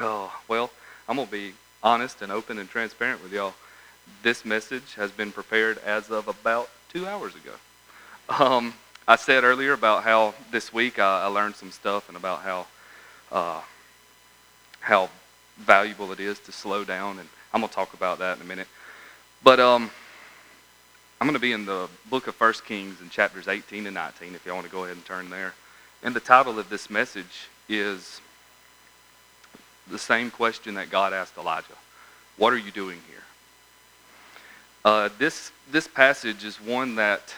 Oh, well, I'm going to be honest and open and transparent with y'all. This message has been prepared as of about two hours ago. Um, I said earlier about how this week I, I learned some stuff and about how uh, how valuable it is to slow down, and I'm going to talk about that in a minute. But um, I'm going to be in the book of First Kings in chapters 18 and 19, if y'all want to go ahead and turn there. And the title of this message is the same question that God asked Elijah What are you doing here? Uh, this, this passage is one that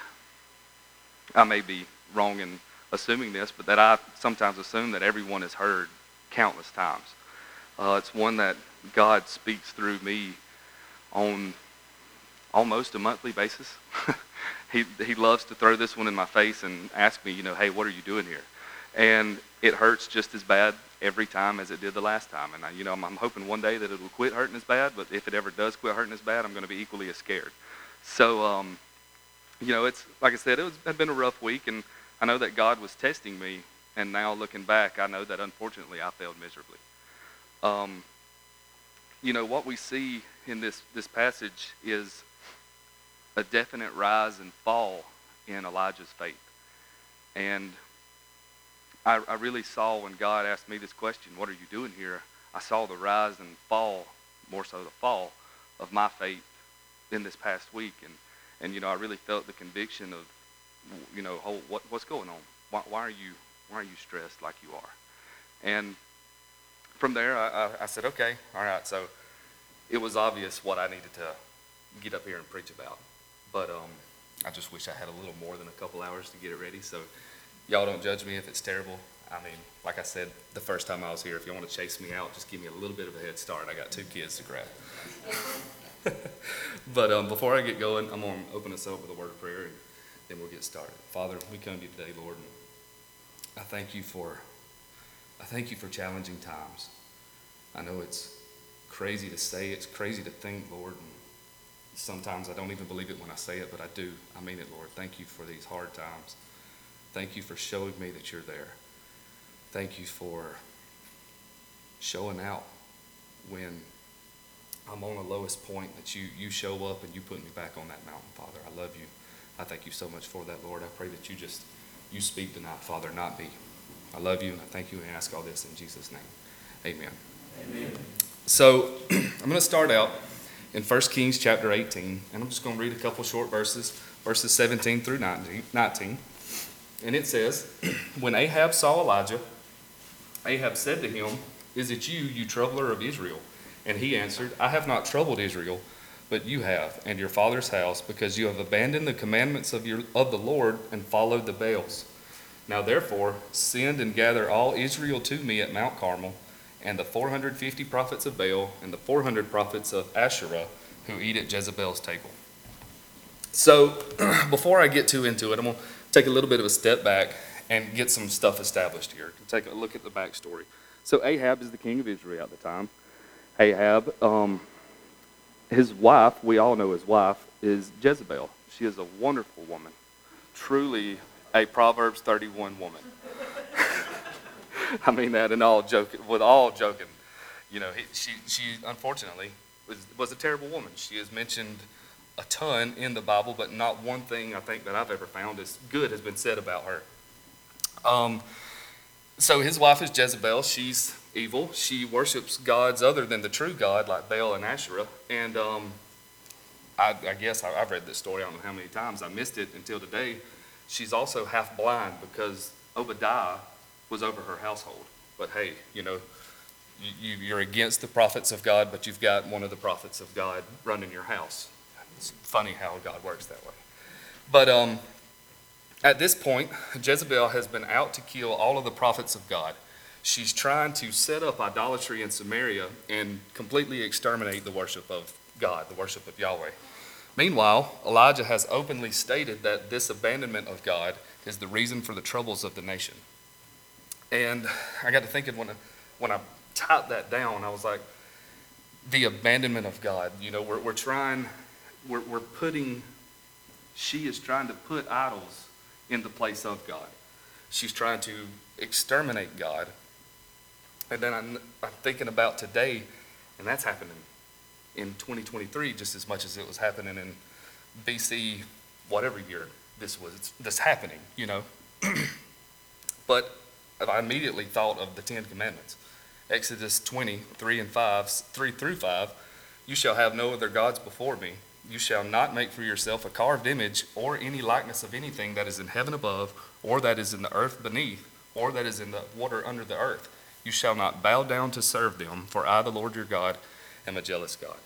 I may be wrong in assuming this, but that I sometimes assume that everyone has heard countless times. Uh, it's one that God speaks through me on almost a monthly basis. he, he loves to throw this one in my face and ask me, you know, hey, what are you doing here? And it hurts just as bad every time as it did the last time. And I, you know, I'm, I'm hoping one day that it will quit hurting as bad. But if it ever does quit hurting as bad, I'm going to be equally as scared. So, um, you know, it's like I said, it was had been a rough week, and I know that God was testing me. And now looking back, I know that unfortunately I failed miserably. Um, you know what we see in this this passage is a definite rise and fall in Elijah's faith, and I, I really saw when God asked me this question, What are you doing here? I saw the rise and fall, more so the fall, of my faith in this past week. And, and you know, I really felt the conviction of, you know, Holt, what, what's going on? Why, why, are you, why are you stressed like you are? And from there, I, I, I said, okay, all right. So it was obvious what I needed to get up here and preach about. But um, I just wish I had a little more than a couple hours to get it ready. So y'all don't judge me if it's terrible. I mean, like I said the first time I was here, if you want to chase me out, just give me a little bit of a head start. I got two kids to grab. but um, before I get going, I'm going to open us up with a word of prayer, and then we'll get started. Father, we come to you today, Lord, and I thank you for I thank you for challenging times. I know it's crazy to say, it's crazy to think, Lord, and sometimes I don't even believe it when I say it, but I do. I mean it, Lord. Thank you for these hard times. Thank you for showing me that you're there. Thank you for showing out when I'm on the lowest point that you, you show up and you put me back on that mountain, Father. I love you. I thank you so much for that, Lord. I pray that you just you speak tonight, Father, not me. I love you and I thank you and ask all this in Jesus' name. Amen. Amen. So I'm going to start out in 1 Kings chapter 18, and I'm just going to read a couple short verses, verses 17 through 19. And it says, When Ahab saw Elijah, Ahab said to him, Is it you, you troubler of Israel? And he answered, I have not troubled Israel, but you have, and your father's house, because you have abandoned the commandments of, your, of the Lord and followed the Baals. Now therefore, send and gather all Israel to me at Mount Carmel, and the 450 prophets of Baal, and the 400 prophets of Asherah, who eat at Jezebel's table. So, before I get too into it, I'm going to take a little bit of a step back and get some stuff established here. Take a look at the backstory. So Ahab is the king of Israel at the time. Ahab, um, his wife, we all know his wife, is Jezebel. She is a wonderful woman, truly a Proverbs 31 woman. I mean that in all joking, with all joking. You know, he, she, she unfortunately was, was a terrible woman. She is mentioned a ton in the Bible, but not one thing I think that I've ever found is good has been said about her. Um, so his wife is Jezebel. She's evil. She worships gods other than the true God, like Baal and Asherah. And um, I, I, guess I, have read this story. I don't know how many times I missed it until today. She's also half blind because Obadiah was over her household. But hey, you know, you, you're against the prophets of God, but you've got one of the prophets of God running your house. It's funny how God works that way. But um, at this point, Jezebel has been out to kill all of the prophets of God. She's trying to set up idolatry in Samaria and completely exterminate the worship of God, the worship of Yahweh. Meanwhile, Elijah has openly stated that this abandonment of God is the reason for the troubles of the nation. And I got to thinking when I, when I typed that down, I was like, the abandonment of God. You know, we're, we're trying we're, we're putting, she is trying to put idols in the place of God. She's trying to exterminate God. And then I'm, I'm thinking about today, and that's happening in 2023 just as much as it was happening in BC, whatever year this was. It's, this happening, you know. but I immediately thought of the Ten Commandments. Exodus 20, 3 and 5, 3 through 5. You shall have no other gods before me. You shall not make for yourself a carved image or any likeness of anything that is in heaven above, or that is in the earth beneath, or that is in the water under the earth. You shall not bow down to serve them, for I, the Lord your God, am a jealous God.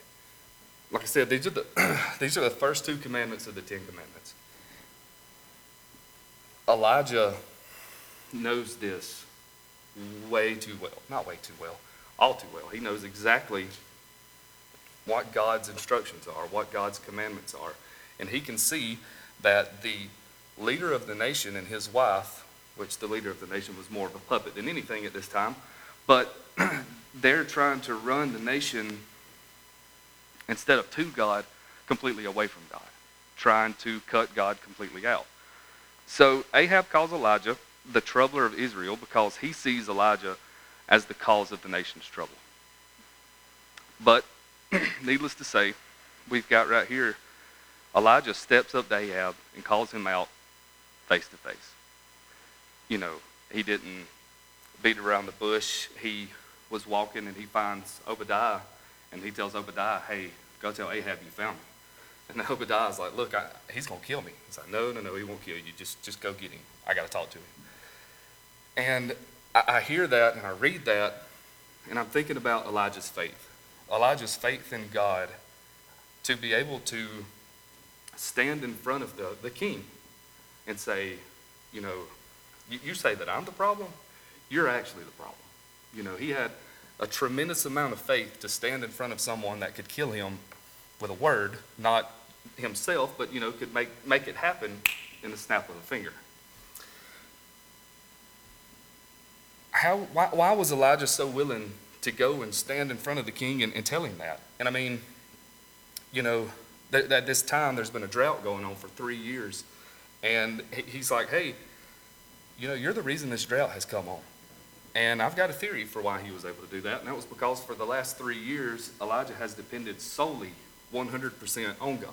Like I said, these are the, these are the first two commandments of the Ten Commandments. Elijah knows this way too well. Not way too well, all too well. He knows exactly what God's instructions are, what God's commandments are. And he can see that the leader of the nation and his wife, which the leader of the nation was more of a puppet than anything at this time, but they're trying to run the nation instead of to God, completely away from God, trying to cut God completely out. So Ahab calls Elijah the troubler of Israel because he sees Elijah as the cause of the nation's trouble. But needless to say, we've got right here Elijah steps up to Ahab and calls him out face to face. You know, he didn't beat around the bush. He was walking and he finds Obadiah and he tells Obadiah, hey, go tell Ahab you found me. And Obadiah's like, look, I, he's going to kill me. He's like, no, no, no, he won't kill you. Just, just go get him. I got to talk to him. And I, I hear that and I read that, and I'm thinking about Elijah's faith. Elijah's faith in God to be able to stand in front of the, the king and say, you know, you, you say that I'm the problem, you're actually the problem. You know, he had a tremendous amount of faith to stand in front of someone that could kill him with a word, not himself, but, you know, could make, make it happen in the snap of a finger. how, why, why was Elijah so willing to go and stand in front of the king and, and tell him that? And I mean, you know, th- at this time there's been a drought going on for three years. And he's like, hey, you know, you're the reason this drought has come on. And I've got a theory for why he was able to do that, and that was because for the last three years, Elijah has depended solely 100% on God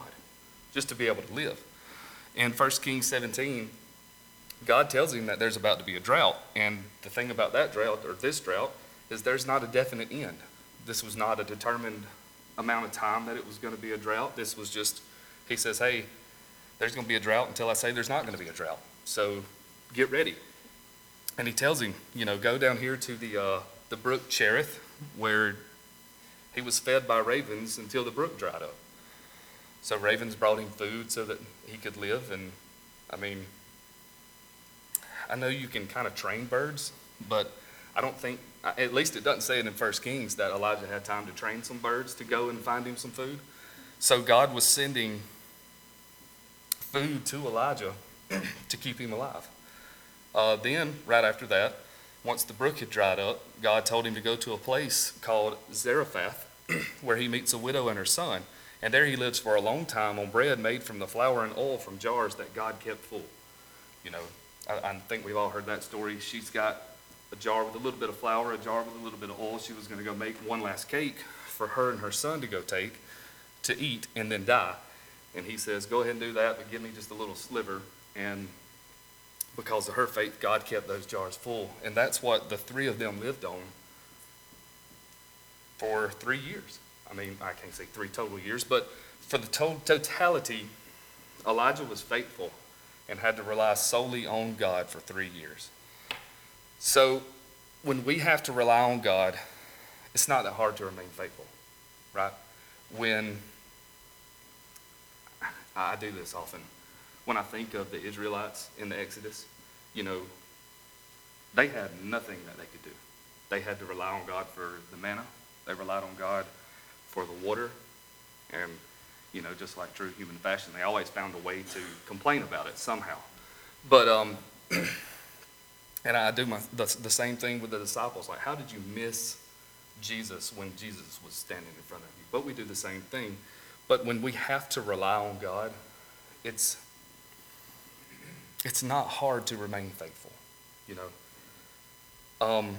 just to be able to live. In 1 Kings 17, God tells him that there's about to be a drought. And the thing about that drought, or this drought, is there's not a definite end. This was not a determined amount of time that it was going to be a drought. This was just, he says, hey, there's going to be a drought until I say there's not going to be a drought. So get ready. And he tells him, you know, go down here to the, uh, the brook Cherith, where he was fed by ravens until the brook dried up. So ravens brought him food so that he could live. And I mean, I know you can kind of train birds, but I don't think, at least it doesn't say it in First Kings that Elijah had time to train some birds to go and find him some food. So God was sending food to Elijah to keep him alive. Uh, then, right after that, once the brook had dried up, God told him to go to a place called Zarephath, where he meets a widow and her son. And there he lives for a long time on bread made from the flour and oil from jars that God kept full. You know, I, I think we've all heard that story. She's got a jar with a little bit of flour, a jar with a little bit of oil. She was going to go make one last cake for her and her son to go take to eat and then die. And he says, Go ahead and do that, but give me just a little sliver. And because of her faith, God kept those jars full. And that's what the three of them lived on for three years. I mean, I can't say three total years, but for the to- totality, Elijah was faithful and had to rely solely on God for three years. So when we have to rely on God, it's not that hard to remain faithful, right? When I do this often, when I think of the Israelites in the Exodus, you know, they had nothing that they could do. They had to rely on God for the manna. They relied on God for the water. And you know, just like true human fashion, they always found a way to complain about it somehow. But, um, and I do my, the, the same thing with the disciples. Like, how did you miss Jesus when Jesus was standing in front of you? But we do the same thing. But when we have to rely on God, it's, it's not hard to remain faithful, you know. Um,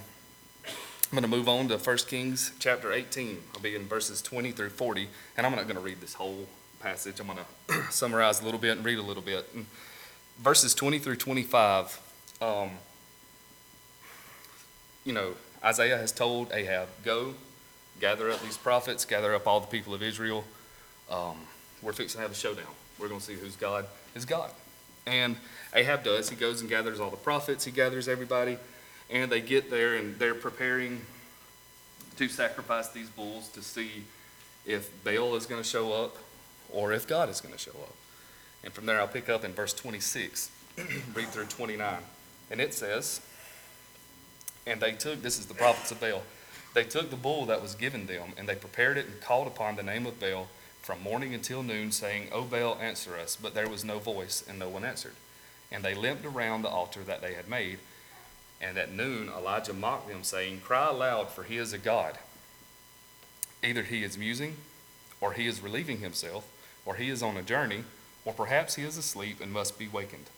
I'm going to move on to 1 Kings chapter 18. I'll be in verses 20 through 40, and I'm not going to read this whole passage. I'm going to summarize a little bit and read a little bit. And verses 20 through 25, um, you know, Isaiah has told Ahab, Go, gather up these prophets, gather up all the people of Israel. Um, we're fixing to have a showdown. We're going to see whose God is God. And Ahab does. He goes and gathers all the prophets, he gathers everybody and they get there and they're preparing to sacrifice these bulls to see if Baal is going to show up or if God is going to show up. And from there, I'll pick up in verse 26, read through 29. And it says, And they took, this is the prophets of Baal, they took the bull that was given them, and they prepared it and called upon the name of Baal from morning until noon, saying, O Baal, answer us. But there was no voice, and no one answered. And they limped around the altar that they had made and at noon, Elijah mocked them, saying, Cry aloud, for he is a God. Either he is musing, or he is relieving himself, or he is on a journey, or perhaps he is asleep and must be wakened.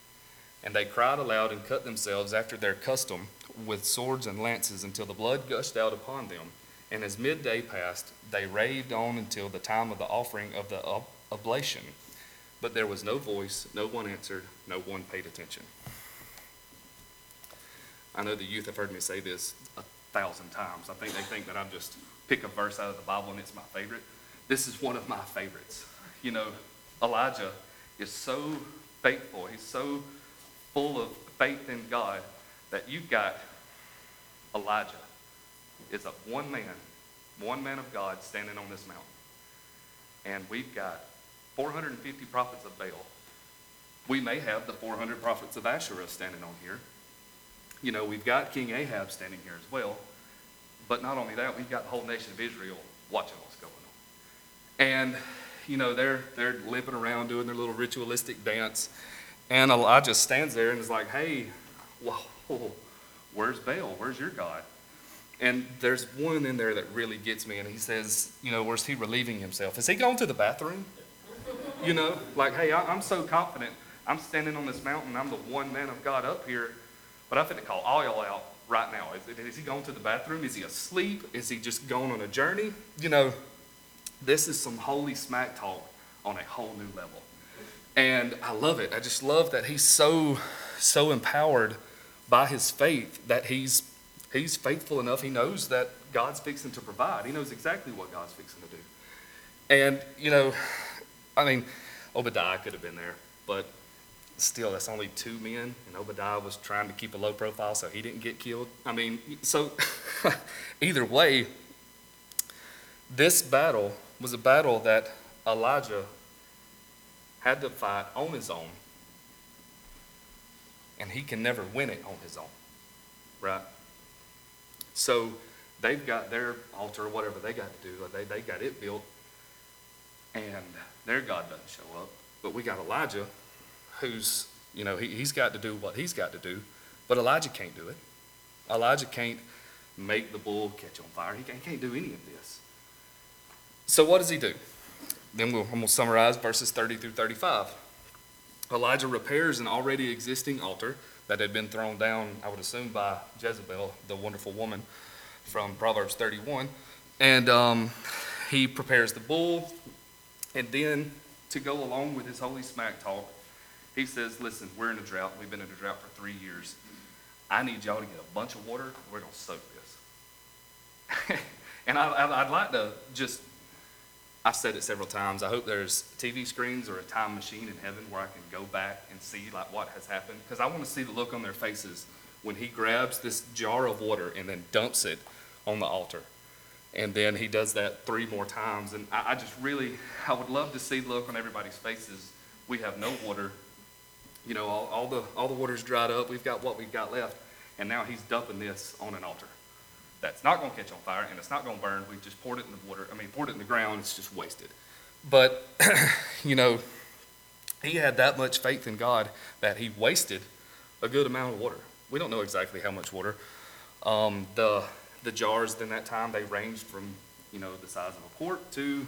And they cried aloud and cut themselves after their custom with swords and lances until the blood gushed out upon them. And as midday passed, they raved on until the time of the offering of the oblation. But there was no voice, no one answered, no one paid attention. I know the youth have heard me say this a thousand times. I think they think that I'm just pick a verse out of the Bible and it's my favorite. This is one of my favorites. You know, Elijah is so faithful. He's so full of faith in God that you've got Elijah is a one man, one man of God standing on this mountain. And we've got 450 prophets of Baal. We may have the 400 prophets of Asherah standing on here you know, we've got King Ahab standing here as well. But not only that, we've got the whole nation of Israel watching what's going on. And, you know, they're, they're limping around doing their little ritualistic dance. And Elijah stands there and is like, hey, whoa, where's Baal? Where's your God? And there's one in there that really gets me, and he says, you know, where's he relieving himself? Is he gone to the bathroom? You know, like, hey, I'm so confident. I'm standing on this mountain. I'm the one man of God up here. But I'm going to call all y'all out right now. Is, is he going to the bathroom? Is he asleep? Is he just going on a journey? You know, this is some holy smack talk on a whole new level. And I love it. I just love that he's so, so empowered by his faith that he's, he's faithful enough. He knows that God's fixing to provide. He knows exactly what God's fixing to do. And, you know, I mean, Obadiah could have been there, but still, that's only two men, and Obadiah was trying to keep a low profile so he didn't get killed. I mean, so either way, this battle was a battle that Elijah had to fight on his own, and he can never win it on his own, right? So they've got their altar, or whatever they got to do, they, they got it built, and their God doesn't show up. But we got Elijah who's, you know, he, he's got to do what he's got to do, but Elijah can't do it. Elijah can't make the bull catch on fire. He can't, he can't do any of this. So what does he do? Then we'll, I'm going to summarize verses 30 through 35. Elijah repairs an already existing altar that had been thrown down, I would assume, by Jezebel, the wonderful woman from Proverbs 31. And um, he prepares the bull. And then, to go along with his holy smack talk, he says, Listen, we're in a drought. We've been in a drought for three years. I need y'all to get a bunch of water. We're going to soak this. and I, would like to just, I've said it several times. I hope there's TV screens or a time machine in heaven where I can go back and see like what has happened. Because I want to see the look on their faces when he grabs this jar of water and then dumps it on the altar. And then he does that three more times. And I, I just really, I would love to see the look on everybody's faces. We have no water you know, all, all the all the water's dried up. We've got what we've got left, and now he's dumping this on an altar. That's not going to catch on fire, and it's not going to burn. We just poured it in the water. I mean, poured it in the ground. It's just wasted. But you know, he had that much faith in God that he wasted a good amount of water. We don't know exactly how much water. Um, the the jars in that time they ranged from you know the size of a quart to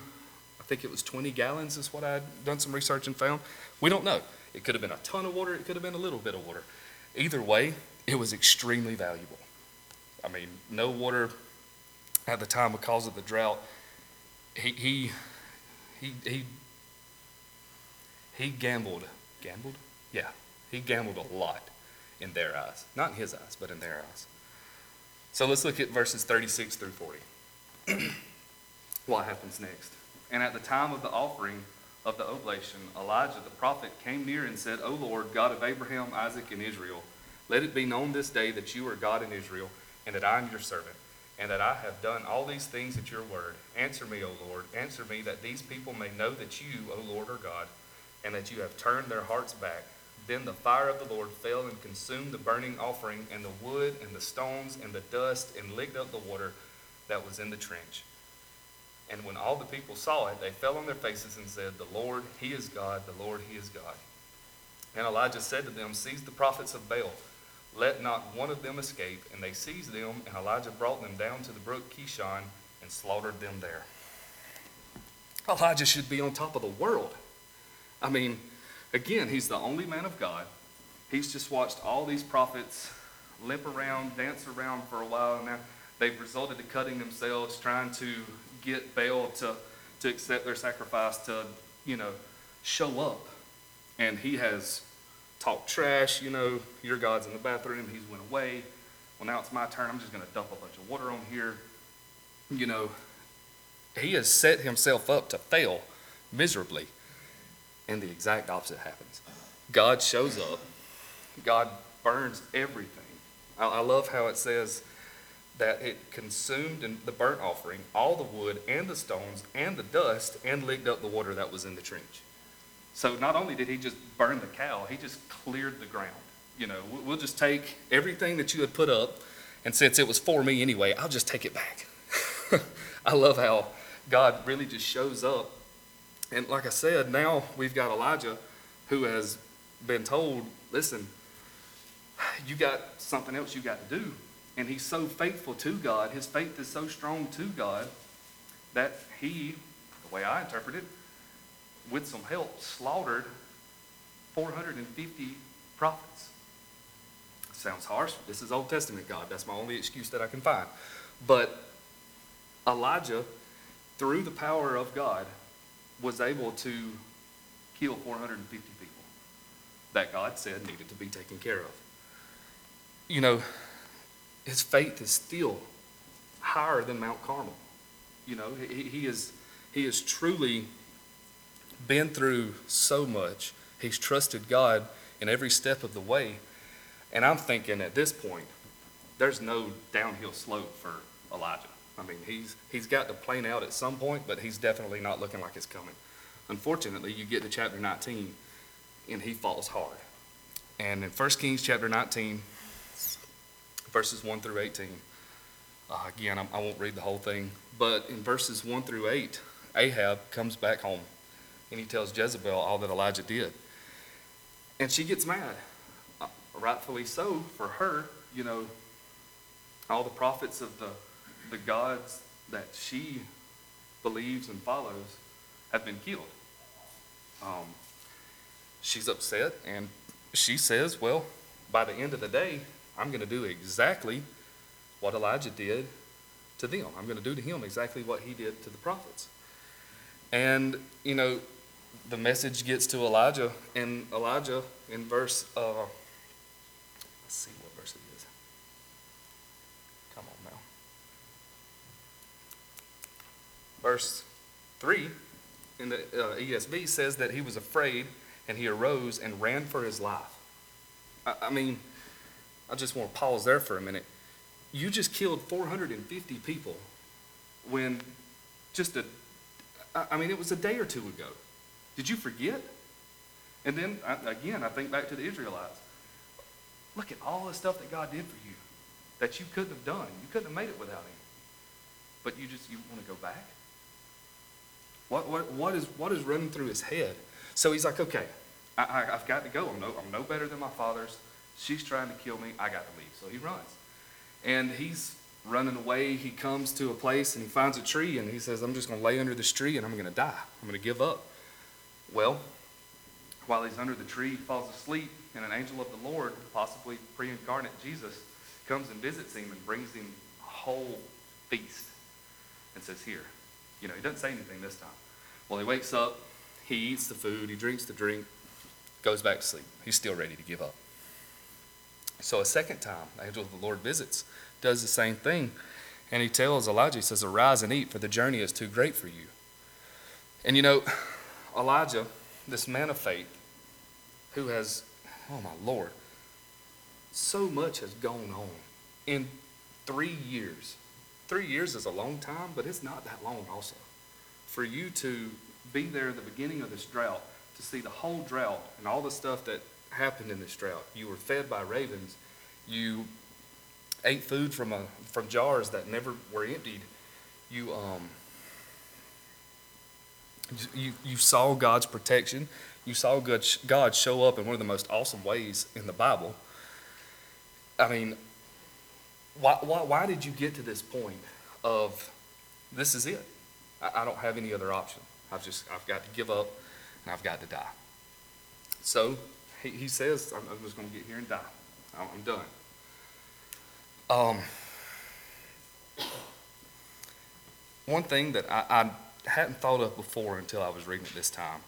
I think it was 20 gallons is what I'd done some research and found. We don't know. It could have been a ton of water, it could have been a little bit of water. Either way, it was extremely valuable. I mean, no water at the time because of the drought, he, he, he, he, he gambled. Gambled? Yeah. He gambled a lot in their eyes. Not in his eyes, but in their eyes. So let's look at verses 36 through 40. what happens next? And at the time of the offering of the oblation, Elijah the prophet came near and said, O Lord, God of Abraham, Isaac, and Israel, let it be known this day that you are God in Israel, and that I am your servant, and that I have done all these things at your word. Answer me, O Lord, answer me, that these people may know that you, O Lord, are God, and that you have turned their hearts back. Then the fire of the Lord fell and consumed the burning offering, and the wood, and the stones, and the dust, and licked up the water that was in the trench. And when all the people saw it, they fell on their faces and said, The Lord, He is God, the Lord, He is God. And Elijah said to them, Seize the prophets of Baal let not one of them escape. And they seized them, and Elijah brought them down to the brook Kishon and slaughtered them there. Elijah should be on top of the world. I mean, again, he's the only man of God. He's just watched all these prophets limp around, dance around for a while and now. They've resulted to cutting themselves, trying to get Baal to, to accept their sacrifice, to, you know, show up. And he has talk trash, you know, your God's in the bathroom, he's went away. Well, now it's my turn. I'm just going to dump a bunch of water on here. You know, he has set himself up to fail miserably. And the exact opposite happens. God shows up, God burns everything. I, I love how it says that it consumed in the burnt offering all the wood and the stones and the dust and licked up the water that was in the trench. So not only did he just burn the cow, he just cleared the ground. You know, we'll just take everything that you had put up, and since it was for me anyway, I'll just take it back. I love how God really just shows up. And like I said, now we've got Elijah who has been told, listen, you got something else you got to do. And he's so faithful to God, his faith is so strong to God that he, the way I interpret it, with some help, slaughtered 450 prophets. Sounds harsh. This is Old Testament God. That's my only excuse that I can find. But Elijah, through the power of God, was able to kill 450 people that God said needed to be taken care of. You know, his faith is still higher than Mount Carmel. You know, he, he is he is truly been through so much. He's trusted God in every step of the way. And I'm thinking at this point, there's no downhill slope for Elijah. I mean, he's, he's got to plane out at some point, but he's definitely not looking like it's coming. Unfortunately, you get to chapter 19, and he falls hard. And in 1 Kings chapter 19, verses 1 through 18, uh, again, I, I won't read the whole thing, but in verses 1 through 8, Ahab comes back home and he tells Jezebel all that Elijah did. And she gets mad, uh, rightfully so for her. You know, all the prophets of the, the gods that she believes and follows have been killed. Um, she's upset, and she says, Well, by the end of the day, I'm going to do exactly what Elijah did to them. I'm going to do to him exactly what he did to the prophets. And, you know, the message gets to Elijah, and Elijah in verse, uh, let's see what verse it is. Come on now. Verse 3 in the uh, ESV says that he was afraid and he arose and ran for his life. I, I mean, I just want to pause there for a minute. You just killed 450 people when just a, I mean, it was a day or two ago. Did you forget? And then, again, I think back to the Israelites. Look at all the stuff that God did for you that you couldn't have done. You couldn't have made it without Him. But you just, you want to go back? What, what, what, is, what is running through his head? So he's like, okay, I, I, have got to go. I'm no, I'm no better than my father's. She's trying to kill me. I got to leave. So he runs. And he's running away. He comes to a place and he finds a tree and he says, I'm just going to lay under this tree and I'm going to die. I'm going to give up. Well, while he's under the tree, he falls asleep, and an angel of the Lord, possibly pre incarnate Jesus, comes and visits him and brings him a whole feast. and says, Here. You know, he doesn't say anything this time. Well, he wakes up, he eats the food, he drinks the drink, goes back to sleep. He's still ready to give up. So a second time, the angel of the Lord visits, does the same thing, and he tells Elijah, he says, Arise and eat, for the journey is too great for you. And you know, Elijah, this man of faith, who has, oh my Lord, so much has gone on in three years. Three years is a long time, but it's not that long also. For you to be there at the beginning of this drought, to see the whole drought and all the stuff that happened in this drought. You were fed by ravens. You ate food from, a, from jars that never were emptied. You, um, you, you saw God's protection. You saw God, God show up in one of the most awesome ways in the Bible. I mean, why, why, why did you get to this point of this is it? I, I don't have any other option. I've just, I've got to give up and I've got to die. So he, he says, I'm, I'm just going to get here and die. I'm, done. Um, one thing that I, I hadn't thought of before until I was reading it this time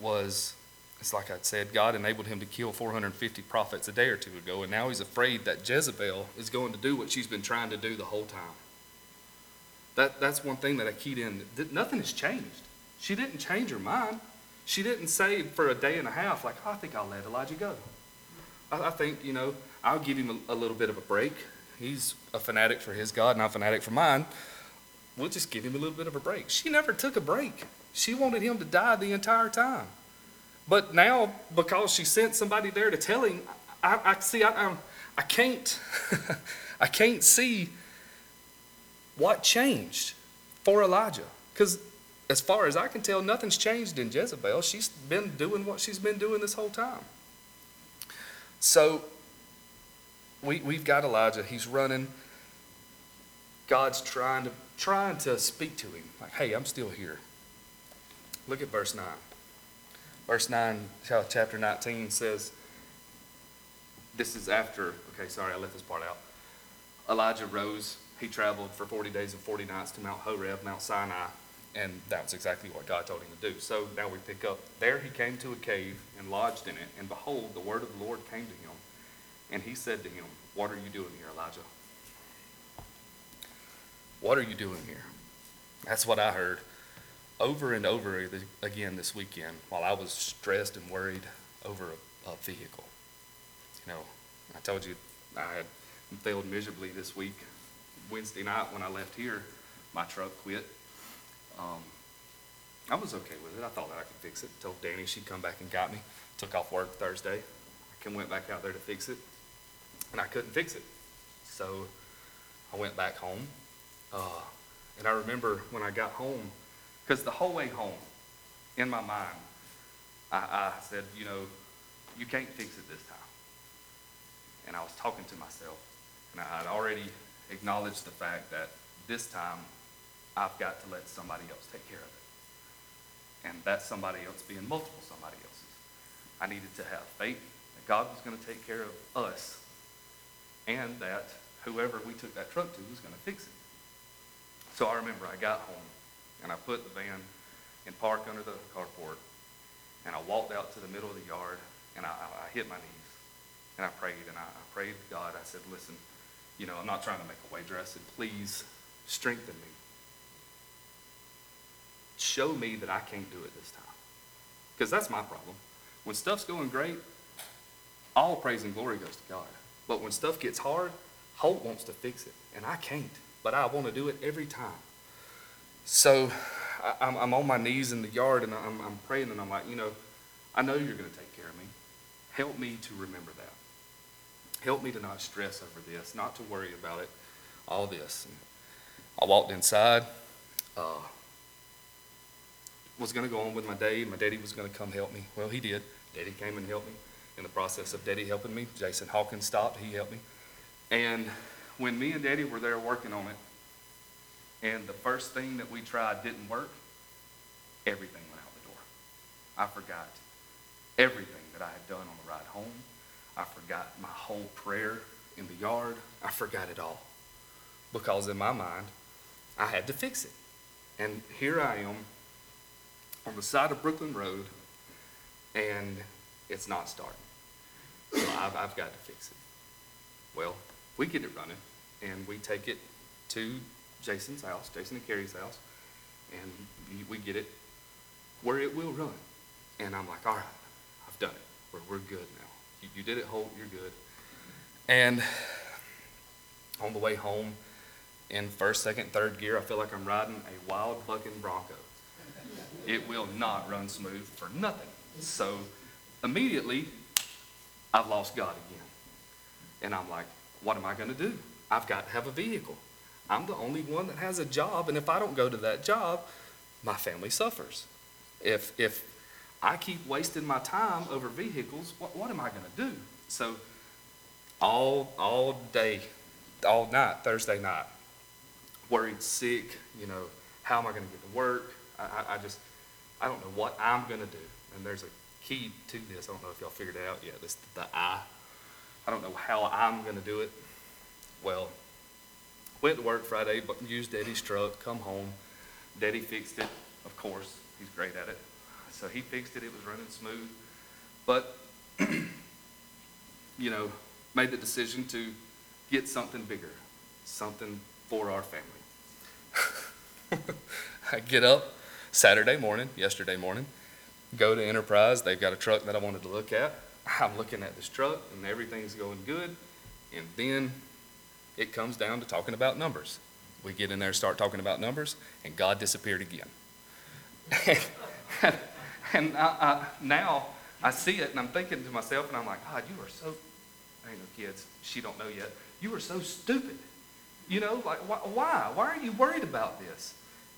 was it's like I said, God enabled him to kill 450 prophets a day or two ago, and now he's afraid that Jezebel is going to do what she's been trying to do the whole time. That, that's one thing that I keyed in. Nothing has changed. She didn't change her mind. She didn't say for a day and a half, like, oh, I think I'll let Elijah go. I, I think, you know, I'll give him a, a little bit of a break. He's a fanatic for his God, and I'm a fanatic for mine. We'll just give him a little bit of a break. She never took a break. She wanted him to die the entire time. But now, because she sent somebody there to tell him, I, I see, I, I'm, I can't, I can't see what changed for Elijah. Because as far as I can tell, nothing's changed in Jezebel. She's been doing what she's been doing this whole time. So we, we've got Elijah. He's running. God's trying to trying to speak to him, like, "Hey, I'm still here." Look at verse nine. Verse nine, chapter nineteen says, "This is after." Okay, sorry, I left this part out. Elijah rose. He traveled for forty days and forty nights to Mount Horeb, Mount Sinai, and that's exactly what God told him to do. So now we pick up. There he came to a cave and lodged in it, and behold, the word of the Lord came to him. And he said to him, What are you doing here, Elijah? What are you doing here? That's what I heard over and over again this weekend while I was stressed and worried over a, a vehicle. You know, I told you I had failed miserably this week. Wednesday night when I left here, my truck quit. Um, I was okay with it. I thought that I could fix it. Told Danny she'd come back and got me. Took off work Thursday. I went back out there to fix it and I couldn't fix it. So I went back home. Uh, and I remember when I got home, because the whole way home, in my mind, I, I said, you know, you can't fix it this time. And I was talking to myself, and I had already acknowledged the fact that this time I've got to let somebody else take care of it. And that somebody else being multiple somebody else's. I needed to have faith that God was going to take care of us and that whoever we took that truck to was going to fix it. So I remember I got home and I put the van in park under the carport and I walked out to the middle of the yard and I, I, hit my knees and I prayed and I, I prayed to God. I said, listen, you know, I'm not trying to make a wager. I said, please strengthen me. Show me that I can't do it this time. Because that's my problem. When stuff's going great, all praise and glory goes to God. But when stuff gets hard, Holt wants to fix it, and I can't. But I want to do it every time. So I, am I'm on my knees in the yard, and I'm, I'm praying, and I'm like, you know, I know you're going to take care of me. Help me to remember that. Help me to not stress over this, not to worry about it, all this. And I walked inside. Uh, was going to go on with my day. My daddy was going to come help me. Well, he did. Daddy came and helped me in the process of Daddy helping me. Jason Hawkins stopped, he helped me. And when me and Daddy were there working on it, and the first thing that we tried didn't work, everything went out the door. I forgot everything that I had done on the ride home. I forgot my whole prayer in the yard. I forgot it all. Because in my mind, I had to fix it. And here I am on the side of Brooklyn Road, and it's not starting. So I've, I've got to fix it. Well, we get it running, and we take it to Jason's house, Jason and Carrie's house, and we- get it where it will run. And I'm like, all right, I've done it. We're, we're good now. You, you did it, Holt, you're good. And on the way home, in first, second, third gear, I feel like I'm riding a wild bucking Bronco. It will not run smooth for nothing. So immediately, I've lost God again. And I'm like, what am I going to do? I've got to have a vehicle. I'm the only one that has a job, and if I don't go to that job, my family suffers. If, if I keep wasting my time over vehicles, what, what am I going to do? So all, all day, all night, Thursday night, worried, sick, you know, how am I going to get to work? I, I, just, I don't know what I'm going to do. And there's a key to this. I don't know if y'all figured it out yet. This the I. I don't know how I'm going to do it. Well, went to work Friday, but used Daddy's truck, come home. Daddy fixed it, of course. He's great at it. So he fixed it. It was running smooth. But, you know, made the decision to get something bigger, something for our family. I get up Saturday morning, yesterday morning, go to Enterprise. They've got a truck that I wanted to look at. I'm looking at this truck and everything's going good. And then it comes down to talking about numbers. We get in there, start talking about numbers, and God disappeared again. and I, I, now I see it, and I'm thinking to myself, and I'm like, God, you are so. I ain't no kids. She don't know yet. You are so stupid. You know, like why? Why, are you worried about this?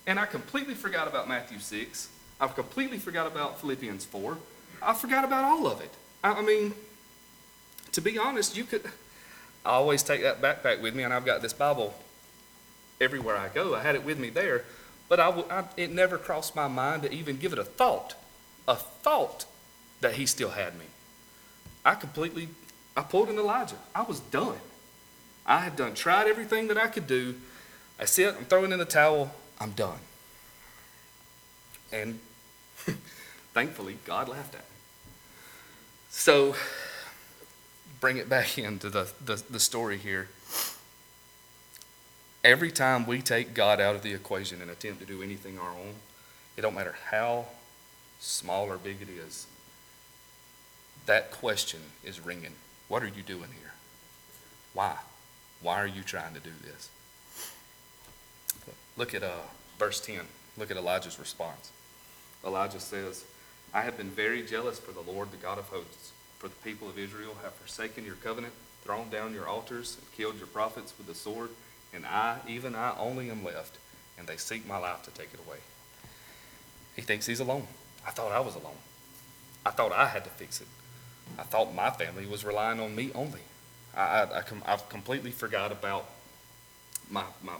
And I completely forgot about Matthew six. I've completely forgot about Philippians four. I forgot about all of it. I, mean, to be honest, you could. I always take that backpack with me, and I've got this Bible everywhere I go. I had it with me there, but I, I- it never crossed my mind to even give it a thought, a thought that he still had me. I completely, I pulled an Elijah. I was done. I had done, tried everything that I could do. I sit, I'm throwing in the towel, I'm done. And thankfully, God laughed at me. So, bring it back into the, the, the story here. Every time we take God out of the equation and attempt to do anything our own, it don't matter how small or big it is, that question is ringing. What are you doing here? Why? Why are you trying to do this? Look at uh, verse 10. Look at Elijah's response. Elijah says, I have been very jealous for the Lord, the God of hosts, for the people of Israel have forsaken your covenant, thrown down your altars, and killed your prophets with the sword, and I, even I only am left, and they seek my life to take it away. He thinks he's alone. I thought I was alone. I thought I had to fix it. I thought my family was relying on me only. I, I, I com- I've completely forgot about my, my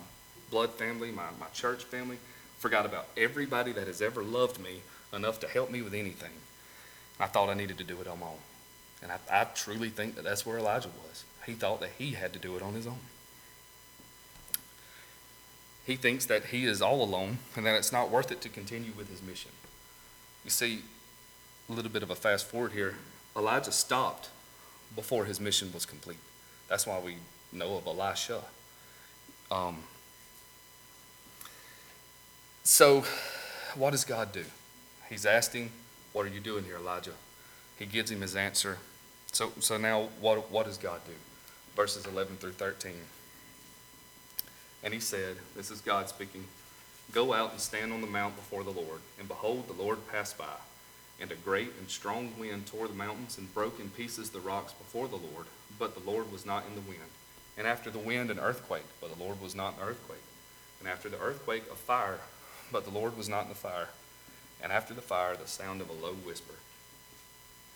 blood family, my, my church family, forgot about everybody that has ever loved me enough to help me with anything. I thought I needed to do it on my own. And I, I truly think that that's where Elijah was. He thought that he had to do it on his own. He thinks that he is all alone and that it's not worth it to continue with his mission. You see, a little bit of a fast forward here. Elijah stopped before his mission was complete. That's why we know of Elisha. Um, so, what does God do? He's him, What are you doing here, Elijah? He gives him his answer. So, so now, what, what does God do? Verses 11 through 13. And he said, This is God speaking Go out and stand on the mount before the Lord. And behold, the Lord passed by. And a great and strong wind tore the mountains and broke in pieces the rocks before the Lord. But the Lord was not in the wind. And after the wind, an earthquake. But the Lord was not in the earthquake. And after the earthquake, a fire. But the Lord was not in the fire. And after the fire, the sound of a low whisper.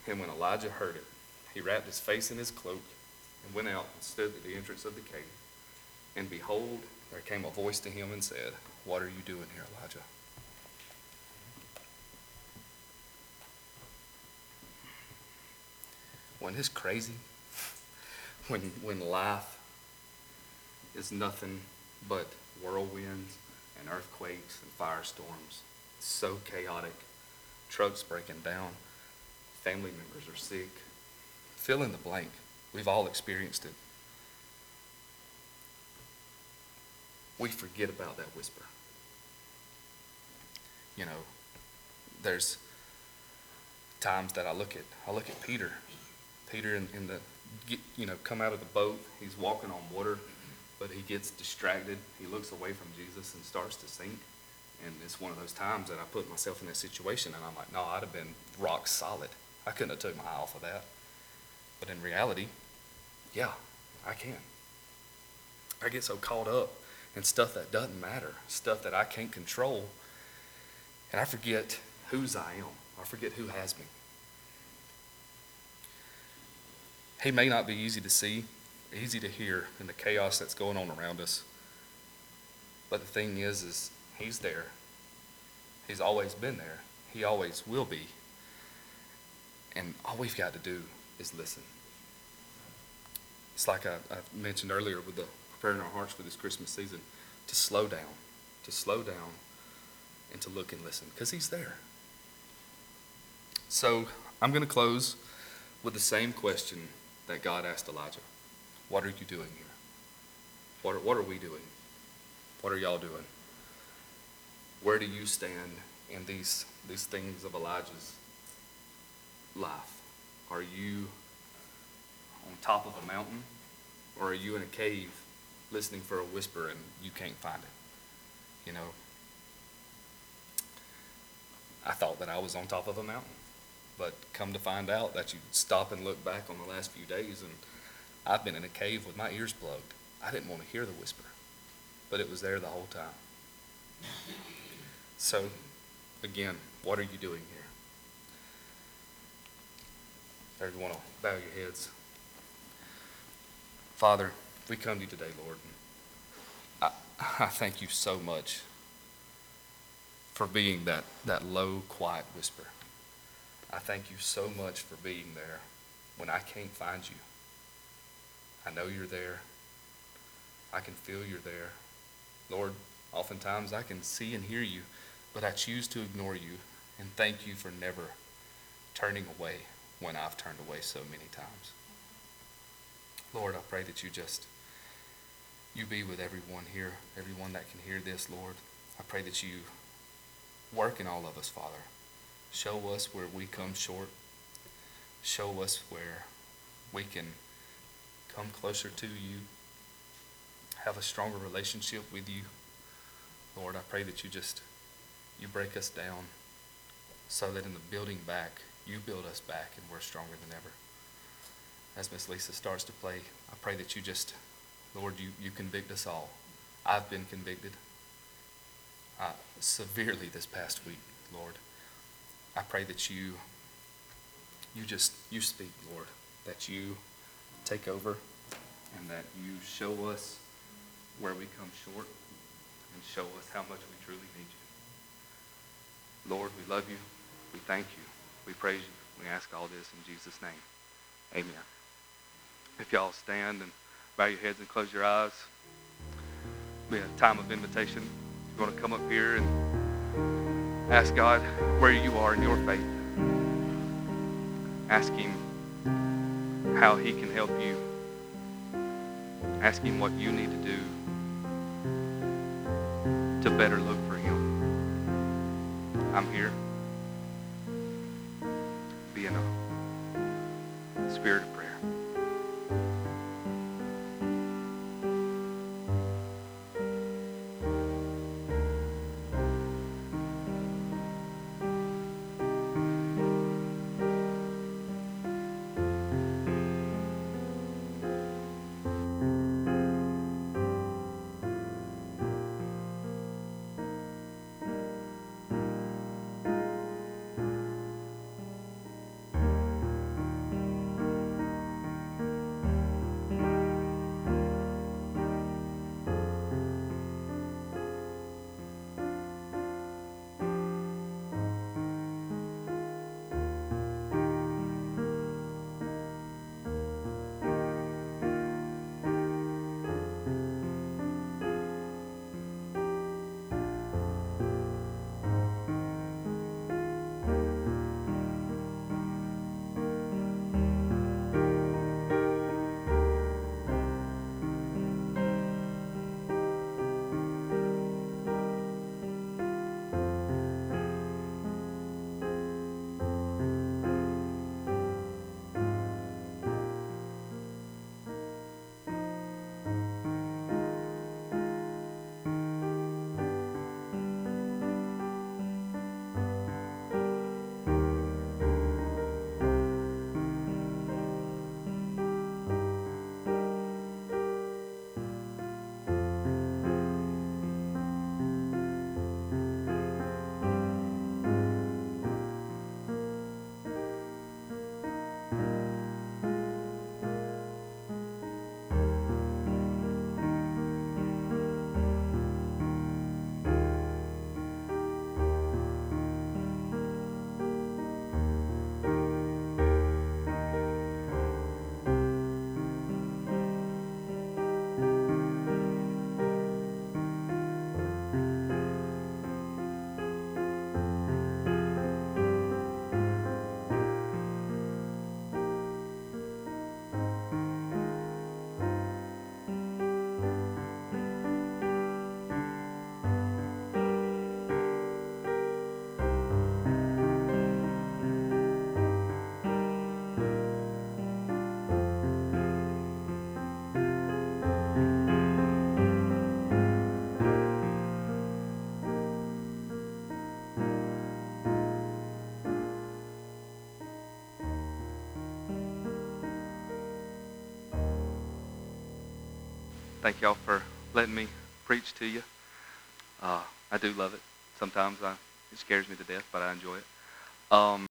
And when Elijah heard it, he wrapped his face in his cloak and went out and stood at the entrance of the cave. And behold, there came a voice to him and said, What are you doing here, Elijah? When it's crazy, when, when life is nothing but whirlwinds and earthquakes and firestorms. So chaotic. Trucks breaking down. Family members are sick. Fill in the blank. We've all experienced it. We forget about that whisper. You know, there's times that I look at I look at Peter. Peter in, in the you know come out of the boat. He's walking on water, but he gets distracted. He looks away from Jesus and starts to sink. And it's one of those times that I put myself in that situation, and I'm like, no, I'd have been rock solid. I couldn't have took my eye off of that. But in reality, yeah, I can. I get so caught up in stuff that doesn't matter, stuff that I can't control, and I forget whose I am. I forget who has me. He may not be easy to see, easy to hear in the chaos that's going on around us. But the thing is, is he's there. He's always been there. He always will be. And all we've got to do is listen. It's like I, I mentioned earlier with the preparing our hearts for this Christmas season, to slow down, to slow down, and to look and listen, because he's there. So I'm going to close with the same question that God asked Elijah What are you doing here? What are, what are we doing? What are y'all doing? Where do you stand in these, these things of Elijah's life? Are you on top of a mountain? Or are you in a cave listening for a whisper and you can't find it? You know, I thought that I was on top of a mountain. But come to find out that you stop and look back on the last few days, and I've been in a cave with my ears plugged. I didn't want to hear the whisper, but it was there the whole time. So, again, what are you doing here? Everyone will bow your heads. Father, we come to you today, Lord. I, I thank you so much for being that, that low, quiet whisper. I thank you so much for being there when I can't find you. I know you're there. I can feel you're there. Lord, oftentimes I can see and hear you, but I choose to ignore you and thank you for never turning away when I've turned away so many times. Lord, I pray that you just you be with everyone here, everyone that can hear this, Lord. I pray that you work in all of us, Father. Show us where we come short. Show us where we can come closer to you, have a stronger relationship with you. Lord, I pray that you just you break us down so that in the building back, you build us back and we're stronger than ever. As Miss Lisa starts to play, I pray that you just, Lord, you, you convict us all. I've been convicted uh, severely this past week, Lord. I pray that you you just you speak, Lord, that you take over and that you show us where we come short and show us how much we truly need you. Lord, we love you. We thank you. We praise you. We ask all this in Jesus' name. Amen. If y'all stand and bow your heads and close your eyes, be a time of invitation. You want to come up here and Ask God where you are in your faith. Ask Him how He can help you. Ask Him what you need to do to better look. I'm here. Be in a spirit of thank y'all for letting me preach to you. Uh, I do love it. Sometimes I, it scares me to death, but I enjoy it. Um,